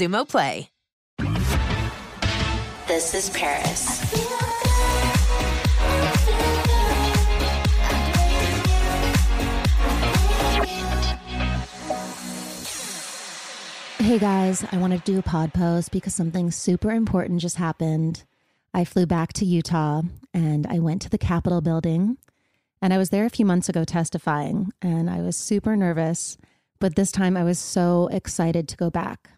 Xumo Play. This is Paris. Hey guys, I wanted to do a pod post because something super important just happened. I flew back to Utah and I went to the Capitol building. And I was there a few months ago testifying, and I was super nervous. But this time I was so excited to go back.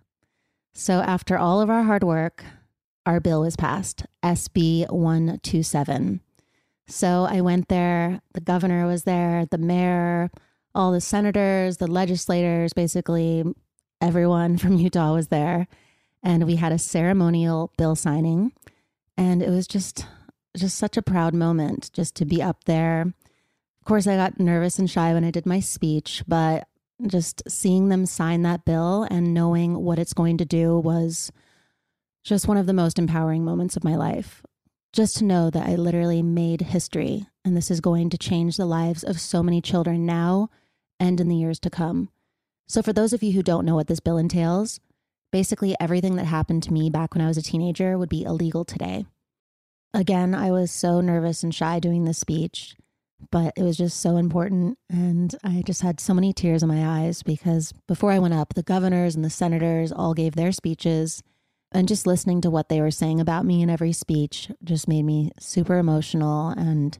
So after all of our hard work, our bill was passed SB 127. So I went there, the governor was there, the mayor, all the senators, the legislators, basically everyone from Utah was there. And we had a ceremonial bill signing. And it was just just such a proud moment just to be up there. Of course, I got nervous and shy when I did my speech, but just seeing them sign that bill and knowing what it's going to do was just one of the most empowering moments of my life. Just to know that I literally made history and this is going to change the lives of so many children now and in the years to come. So, for those of you who don't know what this bill entails, basically everything that happened to me back when I was a teenager would be illegal today. Again, I was so nervous and shy doing this speech, but it was just so important. And I just had so many tears in my eyes because before I went up, the governors and the senators all gave their speeches. And just listening to what they were saying about me in every speech just made me super emotional. And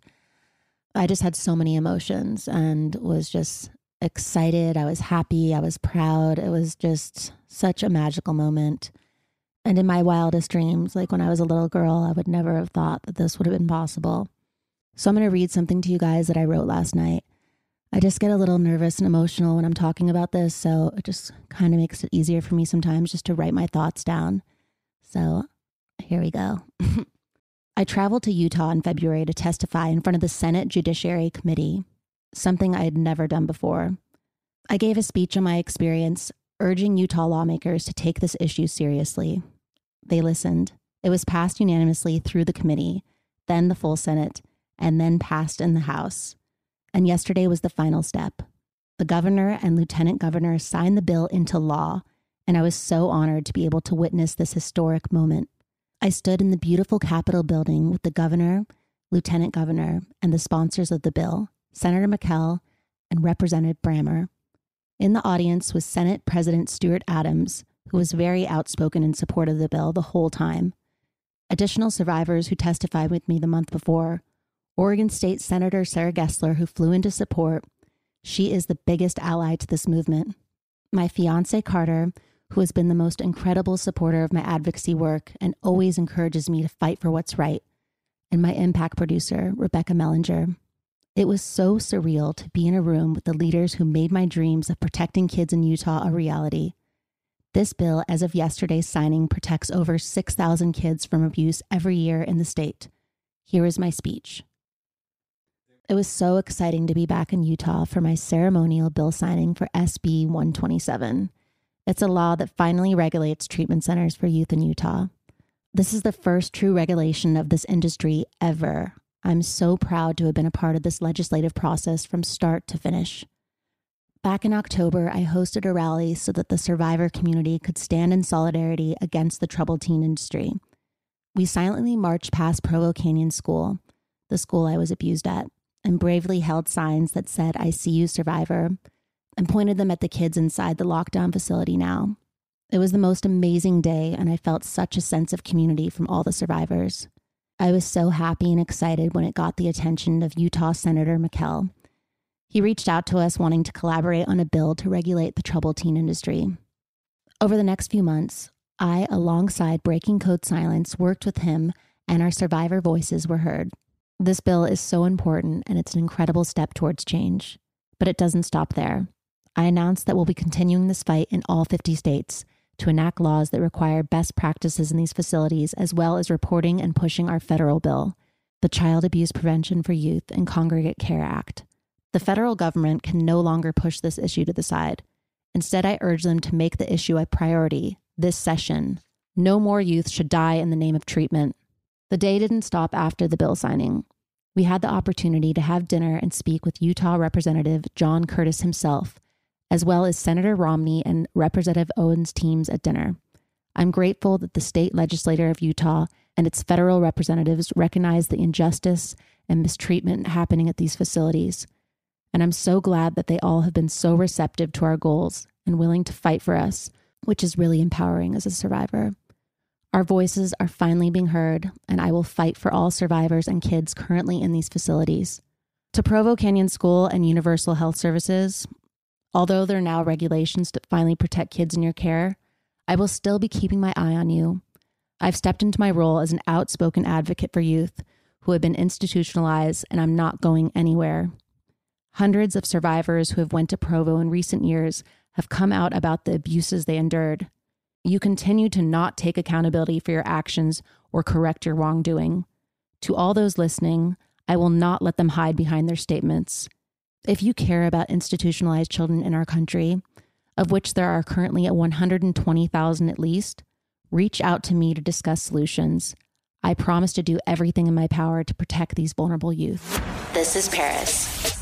I just had so many emotions and was just excited. I was happy. I was proud. It was just such a magical moment. And in my wildest dreams, like when I was a little girl, I would never have thought that this would have been possible. So I'm going to read something to you guys that I wrote last night. I just get a little nervous and emotional when I'm talking about this, so it just kind of makes it easier for me sometimes just to write my thoughts down. So here we go. I traveled to Utah in February to testify in front of the Senate Judiciary Committee, something I had never done before. I gave a speech on my experience, urging Utah lawmakers to take this issue seriously. They listened. It was passed unanimously through the committee, then the full Senate, and then passed in the House. And yesterday was the final step. The governor and lieutenant governor signed the bill into law, and I was so honored to be able to witness this historic moment. I stood in the beautiful Capitol building with the governor, lieutenant governor, and the sponsors of the bill, Senator McKell and Representative Brammer. In the audience was Senate President Stuart Adams, who was very outspoken in support of the bill the whole time. Additional survivors who testified with me the month before Oregon State Senator Sarah Gelser, who flew in to support. She is the biggest ally to this movement. My fiance Carter, who has been the most incredible supporter of my advocacy work and always encourages me to fight for what's right, and my impact producer, Rebecca Mellinger. It was so surreal to be in a room with the leaders who made my dreams of protecting kids in Utah a reality. This bill, as of yesterday's signing, protects over 6,000 kids from abuse every year in the state. Here is my speech. It was so exciting to be back in Utah for my ceremonial bill signing for SB 127. It's a law that finally regulates treatment centers for youth in Utah. This is the first true regulation of this industry ever. I'm so proud to have been a part of this legislative process from start to finish. Back in October, I hosted a rally so that the survivor community could stand in solidarity against the troubled teen industry. We silently marched past Provo Canyon School, the school I was abused at, and bravely held signs that said, I see you, survivor, and pointed them at the kids inside the lockdown facility now. It was the most amazing day, and I felt such a sense of community from all the survivors. I was so happy and excited when it got the attention of Utah Senator McKell he reached out to us wanting to collaborate on a bill to regulate the troubled teen industry. Over the next few months, I, alongside Breaking Code Silence, worked with him and our survivor voices were heard. This bill is so important and it's an incredible step towards change. But it doesn't stop there. I announced that we'll be continuing this fight in all 50 states to enact laws that require best practices in these facilities, as well as reporting and pushing our federal bill, the Child Abuse Prevention for Youth and Congregate Care Act. The federal government can no longer push this issue to the side. Instead, I urge them to make the issue a priority this session. No more youth should die in the name of treatment. The day didn't stop after the bill signing. We had the opportunity to have dinner and speak with Utah Representative John Curtis himself, as well as Senator Romney and Representative Owens' teams at dinner. I'm grateful that the state legislature of Utah and its federal representatives recognize the injustice and mistreatment happening at these facilities and I'm so glad that they all have been so receptive to our goals and willing to fight for us, which is really empowering as a survivor. Our voices are finally being heard, and I will fight for all survivors and kids currently in these facilities. To Provo Canyon School and Universal Health Services, although there are now regulations to finally protect kids in your care, I will still be keeping my eye on you. I've stepped into my role as an outspoken advocate for youth who have been institutionalized, and I'm not going anywhere. Hundreds of survivors who have went to Provo in recent years have come out about the abuses they endured. You continue to not take accountability for your actions or correct your wrongdoing. To all those listening, I will not let them hide behind their statements. If you care about institutionalized children in our country, of which there are currently at 120,000 at least, reach out to me to discuss solutions. I promise to do everything in my power to protect these vulnerable youth. This is Paris.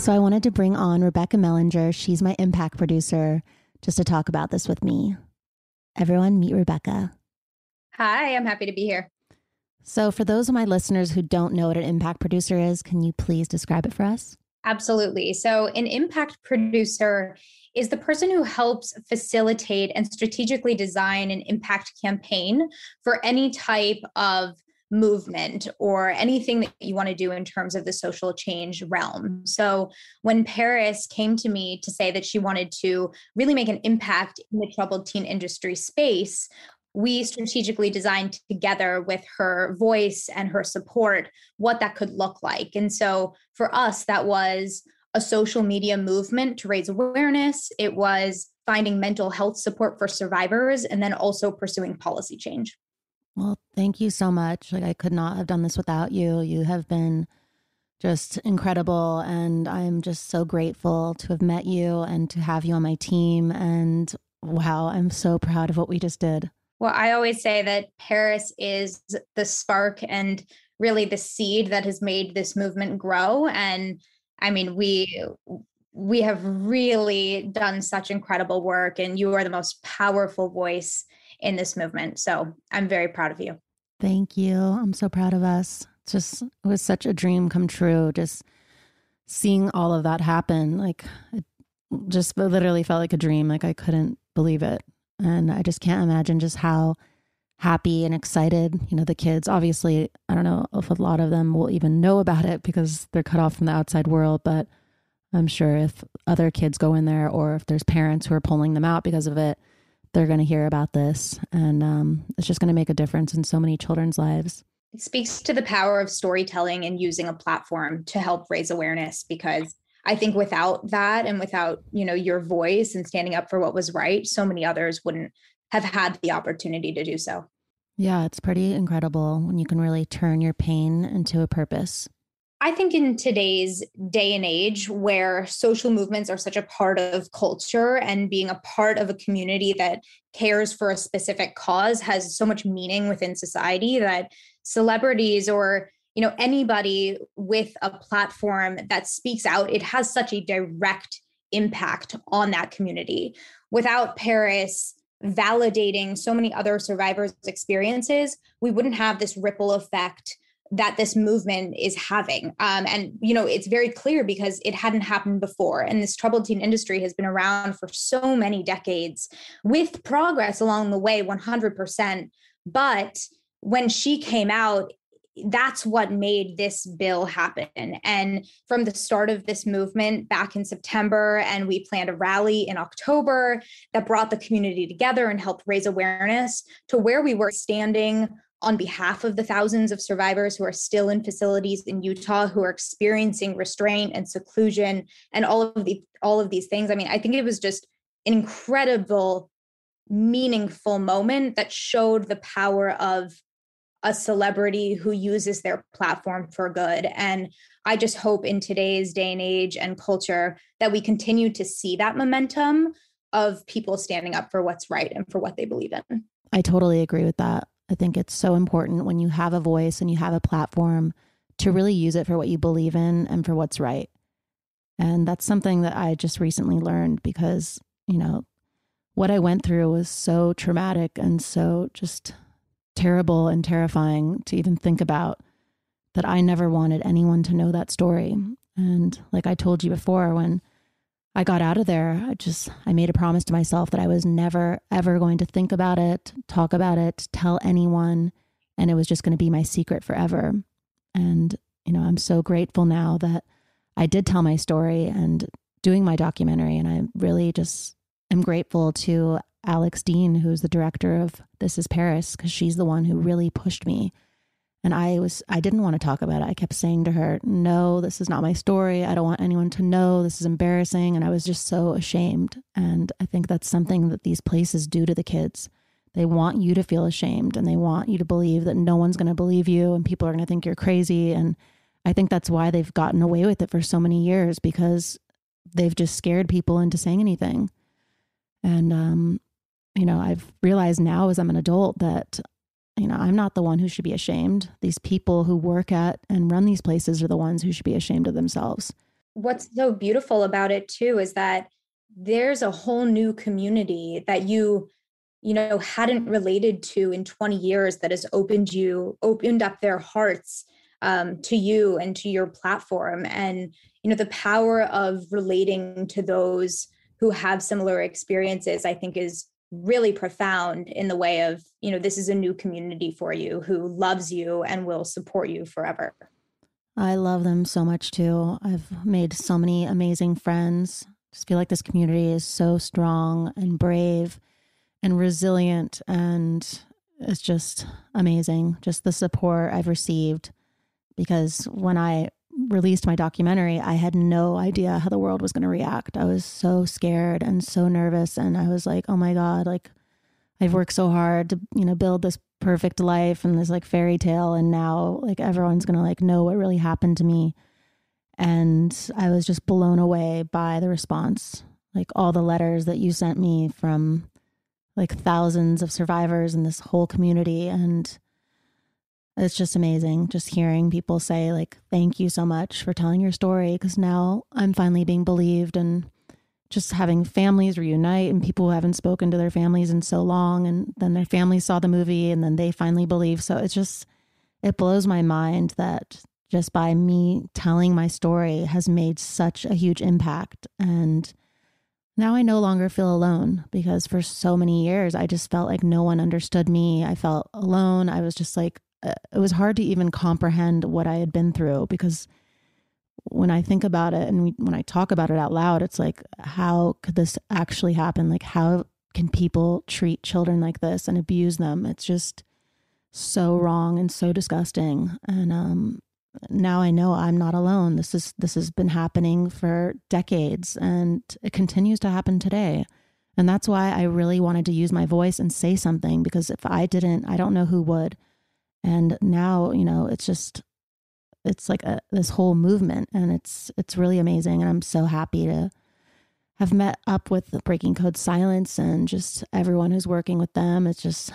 So I wanted to bring on Rebecca Mellinger. She's my impact producer just to talk about this with me. Everyone, meet Rebecca. Hi, I'm happy to be here. So, for those of my listeners who don't know what an impact producer is, can you please describe it for us? Absolutely. So, an impact producer is the person who helps facilitate and strategically design an impact campaign for any type of movement or anything that you want to do in terms of the social change realm. So, when Paris came to me to say that she wanted to really make an impact in the troubled teen industry space, we strategically designed together with her voice and her support what that could look like. And so, for us, that was a social media movement to raise awareness. It was finding mental health support for survivors and then also pursuing policy change. Well, thank you so much. Like I could not have done this without you. You have been just incredible and I'm just so grateful to have met you and to have you on my team and wow, I'm so proud of what we just did. Well, I always say that Paris is the spark and really the seed that has made this movement grow and I mean, we we have really done such incredible work and you are the most powerful voice in this movement. So I'm very proud of you. Thank you. I'm so proud of us. Just, it was such a dream come true. Just seeing all of that happen, like, it just literally felt like a dream. Like, I couldn't believe it. And I just can't imagine just how happy and excited, you know, the kids. Obviously, I don't know if a lot of them will even know about it because they're cut off from the outside world, but I'm sure if other kids go in there or if there's parents who are pulling them out because of it, they're going to hear about this. And um, it's just going to make a difference in so many children's lives. It speaks to the power of storytelling and using a platform to help raise awareness because I think without that and without, you know, your voice and standing up for what was right, so many others wouldn't have had the opportunity to do so. Yeah, it's pretty incredible when you can really turn your pain into a purpose. I think in today's day and age where social movements are such a part of culture and being a part of a community that cares for a specific cause has so much meaning within society that celebrities or you know anybody with a platform that speaks out it has such a direct impact on that community. Without paris validating so many other survivors experiences we wouldn't have this ripple effect that this movement is having. Um, and, you know, it's very clear because it hadn't happened before. And this troubled teen industry has been around for so many decades with progress along the way, 100%. But when she came out, that's what made this bill happen. And from the start of this movement back in September, and we planned a rally in October that brought the community together and helped raise awareness to where we were standing on behalf of the thousands of survivors who are still in facilities in Utah who are experiencing restraint and seclusion and all of the all of these things. I mean, I think it was just an incredible meaningful moment that showed the power of a celebrity who uses their platform for good. And I just hope in today's day and age and culture that we continue to see that momentum of people standing up for what's right and for what they believe in. I totally agree with that. I think it's so important when you have a voice and you have a platform to really use it for what you believe in and for what's right. And that's something that I just recently learned because, you know, what I went through was so traumatic and so just terrible and terrifying to even think about that I never wanted anyone to know that story. And like I told you before, when I got out of there, I just I made a promise to myself that I was never ever going to think about it, talk about it, tell anyone, and it was just going to be my secret forever. And you know, I'm so grateful now that I did tell my story and doing my documentary and I really just am grateful to Alex Dean, who's the director of This Is Paris, because she's the one who really pushed me. And I was, I didn't want to talk about it. I kept saying to her, No, this is not my story. I don't want anyone to know. This is embarrassing. And I was just so ashamed. And I think that's something that these places do to the kids. They want you to feel ashamed and they want you to believe that no one's going to believe you and people are going to think you're crazy. And I think that's why they've gotten away with it for so many years because they've just scared people into saying anything. And um, you know, I've realized now as I'm an adult that, you know, I'm not the one who should be ashamed. These people who work at and run these places are the ones who should be ashamed of themselves. What's so beautiful about it too is that there's a whole new community that you you know hadn't related to in 20 years that has opened you opened up their hearts um, to you and to your platform and you know the power of relating to those who have similar experiences i think is really profound in the way of you know this is a new community for you who loves you and will support you forever. I love them so much too. I've made so many amazing friends. Just feel like this community is so strong and brave and resilient and it's just amazing just the support i've received. Because when i released my documentary, I had no idea how the world was going to react. I was so scared and so nervous. And I was like, oh my God, like I've worked so hard to, you know, build this perfect life and this like fairy tale. And now like everyone's going to like know what really happened to me. And I was just blown away by the response. Like all the letters that you sent me from like thousands of survivors in this whole community. And it's just amazing just hearing people say like thank you so much for telling your story because now i'm finally being believed and just having families reunite and people who haven't spoken to their families in so long and then their families saw the movie and then they finally believe so it's just it blows my mind that just by me telling my story has made such a huge impact and now I no longer feel alone because for so many years I just felt like no one understood me. I felt alone. I was just like uh, it was hard to even comprehend what I had been through because when I think about it and we, when I talk about it out loud, it's like, how could this actually happen? Like, how can people treat children like this and abuse them? It's just so wrong and so disgusting. And um, now I know I'm not alone. This is this has been happening for decades, and it continues to happen today. And that's why I really wanted to use my voice and say something because if I didn't, I don't know who would. And now, you know, it's just it's like a, this whole movement and it's it's really amazing and I'm so happy to have met up with Breaking Code Silence and just everyone who's working with them. It's just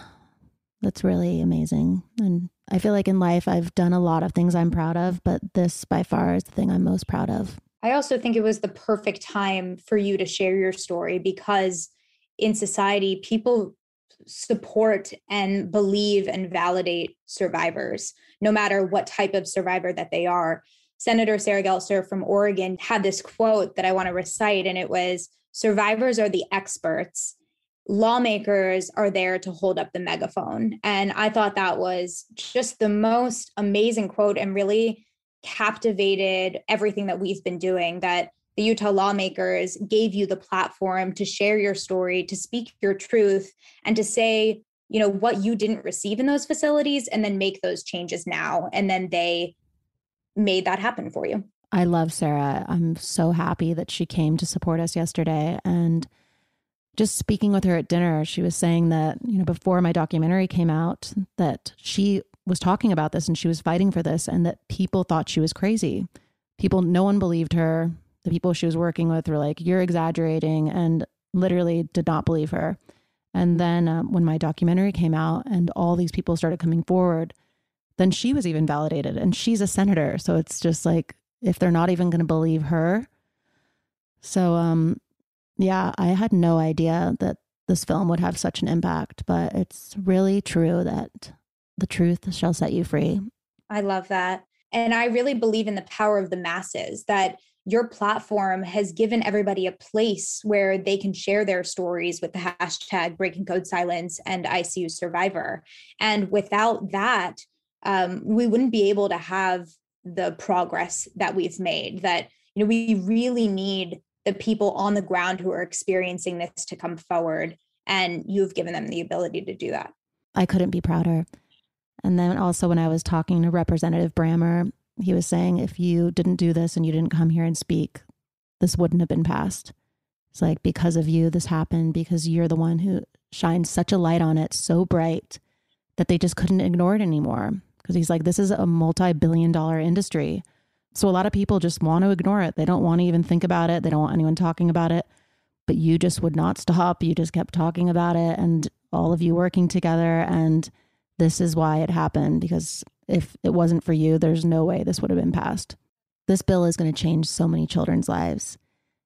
that's really amazing. And I feel like in life I've done a lot of things I'm proud of, but this by far is the thing I'm most proud of. I also think it was the perfect time for you to share your story because in society people support and believe and validate survivors, no matter what type of survivor that they are. Senator Sarah Gelser from Oregon had this quote that I want to recite, and it was Survivors are the experts, lawmakers are there to hold up the megaphone. And I thought that was just the most amazing quote and really captivated everything that we've been doing that the Utah lawmakers gave you the platform to share your story, to speak your truth, and to say, you know, what you didn't receive in those facilities and then make those changes now. And then they made that happen for you. I love Sarah. I'm so happy that she came to support us yesterday. And just speaking with her at dinner, she was saying that, you know, before my documentary came out, that she was talking about this and she was fighting for this and that people thought she was crazy. People, no one believed her. The people she was working with were like, you're exaggerating, and literally did not believe her. And then um, when my documentary came out and all these people started coming forward, then she was even validated. And she's a senator. So it's just like, if they're not even going to believe her. So, um, yeah, I had no idea that this film would have such an impact, but it's really true that the truth shall set you free. I love that. And I really believe in the power of the masses that your platform has given everybody a place where they can share their stories with the hashtag breaking code silence and ICU survivor. And without that, um, we wouldn't be able to have the progress that we've made. That, you know, we really need the people on the ground who are experiencing this to come forward. And you've given them the ability to do that. I couldn't be prouder. And then also, when I was talking to Representative Brammer, he was saying if you didn't do this and you didn't come here and speak, this wouldn't have been passed. It's like because of you, this happened because you're the one who shined such a light on it so bright that they just couldn't ignore it anymore. Because he's like, this is a multi billion dollar industry. So a lot of people just want to ignore it. They don't want to even think about it. They don't want anyone talking about it. But you just would not stop. You just kept talking about it and all of you working together. And this is why it happened because if it wasn't for you, there's no way this would have been passed. This bill is going to change so many children's lives.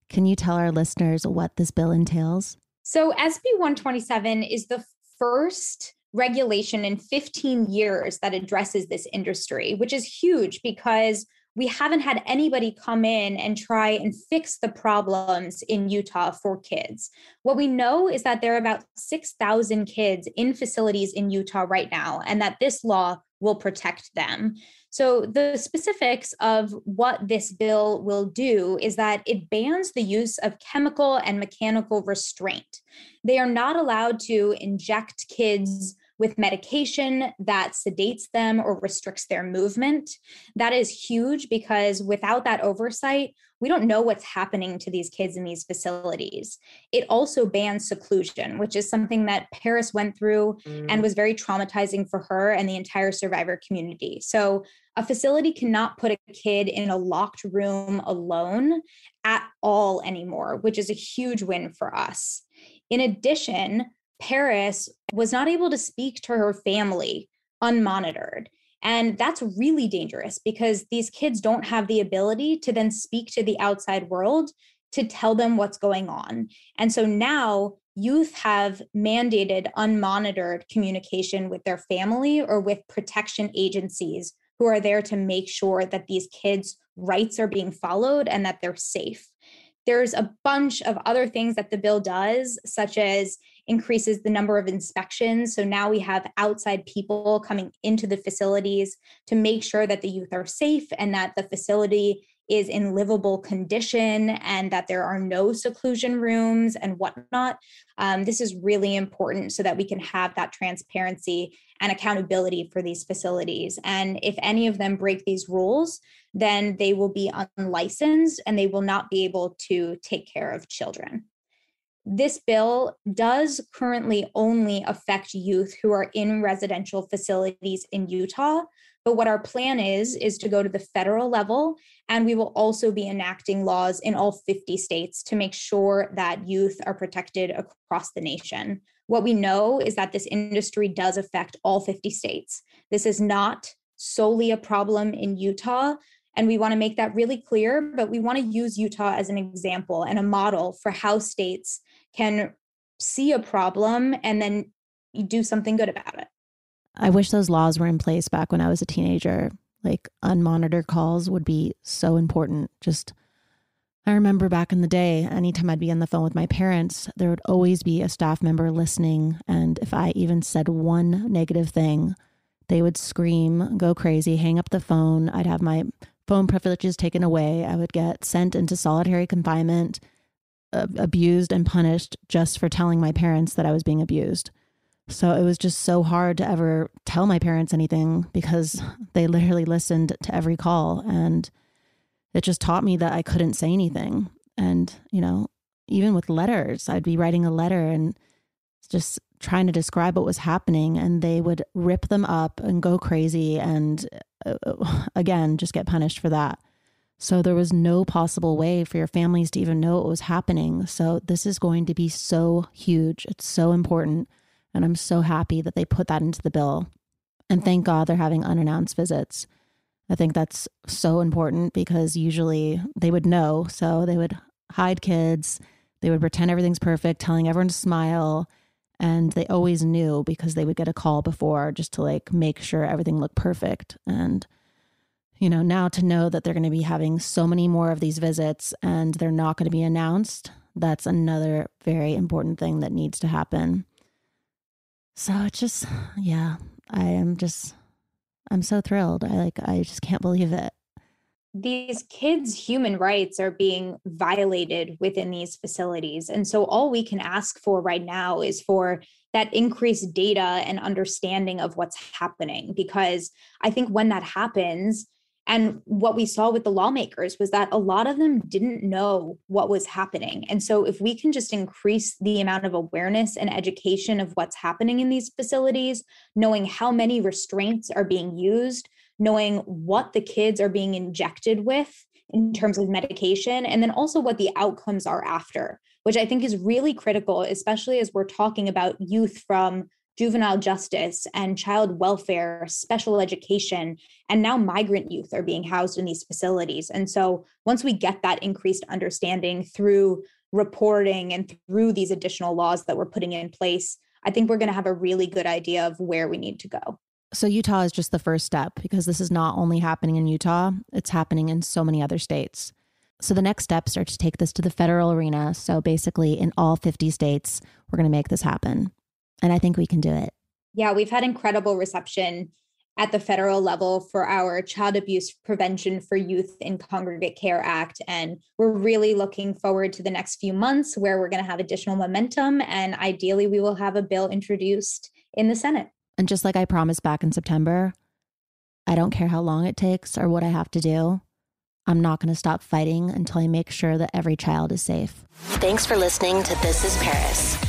Can you tell our listeners what this bill entails? So, SB 127 is the first regulation in 15 years that addresses this industry, which is huge because we haven't had anybody come in and try and fix the problems in Utah for kids. What we know is that there are about 6,000 kids in facilities in Utah right now, and that this law will protect them. So, the specifics of what this bill will do is that it bans the use of chemical and mechanical restraint. They are not allowed to inject kids with medication that sedates them or restricts their movement. That is huge because without that oversight, we don't know what's happening to these kids in these facilities. It also bans seclusion, which is something that Paris went through mm. and was very traumatizing for her and the entire survivor community. So, a facility cannot put a kid in a locked room alone at all anymore, which is a huge win for us. In addition, Paris was not able to speak to her family unmonitored. And that's really dangerous because these kids don't have the ability to then speak to the outside world to tell them what's going on. And so now youth have mandated unmonitored communication with their family or with protection agencies who are there to make sure that these kids' rights are being followed and that they're safe. There's a bunch of other things that the bill does, such as increases the number of inspections. So now we have outside people coming into the facilities to make sure that the youth are safe and that the facility is in livable condition and that there are no seclusion rooms and whatnot. Um, this is really important so that we can have that transparency and accountability for these facilities. And if any of them break these rules, then they will be unlicensed and they will not be able to take care of children this bill does currently only affect youth who are in residential facilities in Utah. But what our plan is, is to go to the federal level, and we will also be enacting laws in all 50 states to make sure that youth are protected across the nation. What we know is that this industry does affect all 50 states. This is not solely a problem in Utah. And we want to make that really clear, but we want to use Utah as an example and a model for how states can see a problem and then do something good about it. I wish those laws were in place back when I was a teenager. Like unmonitored calls would be so important. Just I remember back in the day, anytime I'd be on the phone with my parents, there would always be a staff member listening. And if I even said one negative thing, they would scream, go crazy, hang up the phone. I'd have my phone privileges taken away. I would get sent into solitary confinement, uh, abused and punished just for telling my parents that I was being abused. So it was just so hard to ever tell my parents anything because they literally listened to every call. And it just taught me that I couldn't say anything. And, you know, even with letters, I'd be writing a letter and just trying to describe what was happening, and they would rip them up and go crazy. And uh, again, just get punished for that. So there was no possible way for your families to even know what was happening. So this is going to be so huge. It's so important. And I'm so happy that they put that into the bill. And thank God they're having unannounced visits. I think that's so important because usually they would know. So they would hide kids, they would pretend everything's perfect, telling everyone to smile. And they always knew because they would get a call before just to like make sure everything looked perfect. And, you know, now to know that they're going to be having so many more of these visits and they're not going to be announced, that's another very important thing that needs to happen. So it's just, yeah, I am just I'm so thrilled. I like I just can't believe it. These kids' human rights are being violated within these facilities. And so all we can ask for right now is for that increased data and understanding of what's happening because I think when that happens, and what we saw with the lawmakers was that a lot of them didn't know what was happening. And so, if we can just increase the amount of awareness and education of what's happening in these facilities, knowing how many restraints are being used, knowing what the kids are being injected with in terms of medication, and then also what the outcomes are after, which I think is really critical, especially as we're talking about youth from juvenile justice and child welfare, special education, and now migrant youth are being housed in these facilities. And so once we get that increased understanding through reporting and through these additional laws that we're putting in place, I think we're going to have a really good idea of where we need to go. So, Utah is just the first step because this is not only happening in Utah, it's happening in so many other states. So, the next steps are to take this to the federal arena. So, basically, in all 50 states, we're going to make this happen. And I think we can do it. Yeah, we've had incredible reception at the federal level for our Child Abuse Prevention for Youth in Congregate Care Act. And we're really looking forward to the next few months where we're going to have additional momentum. And ideally, we will have a bill introduced in the Senate. And just like I promised back in September, I don't care how long it takes or what I have to do. I'm not going to stop fighting until I make sure that every child is safe. Thanks for listening to This is Paris.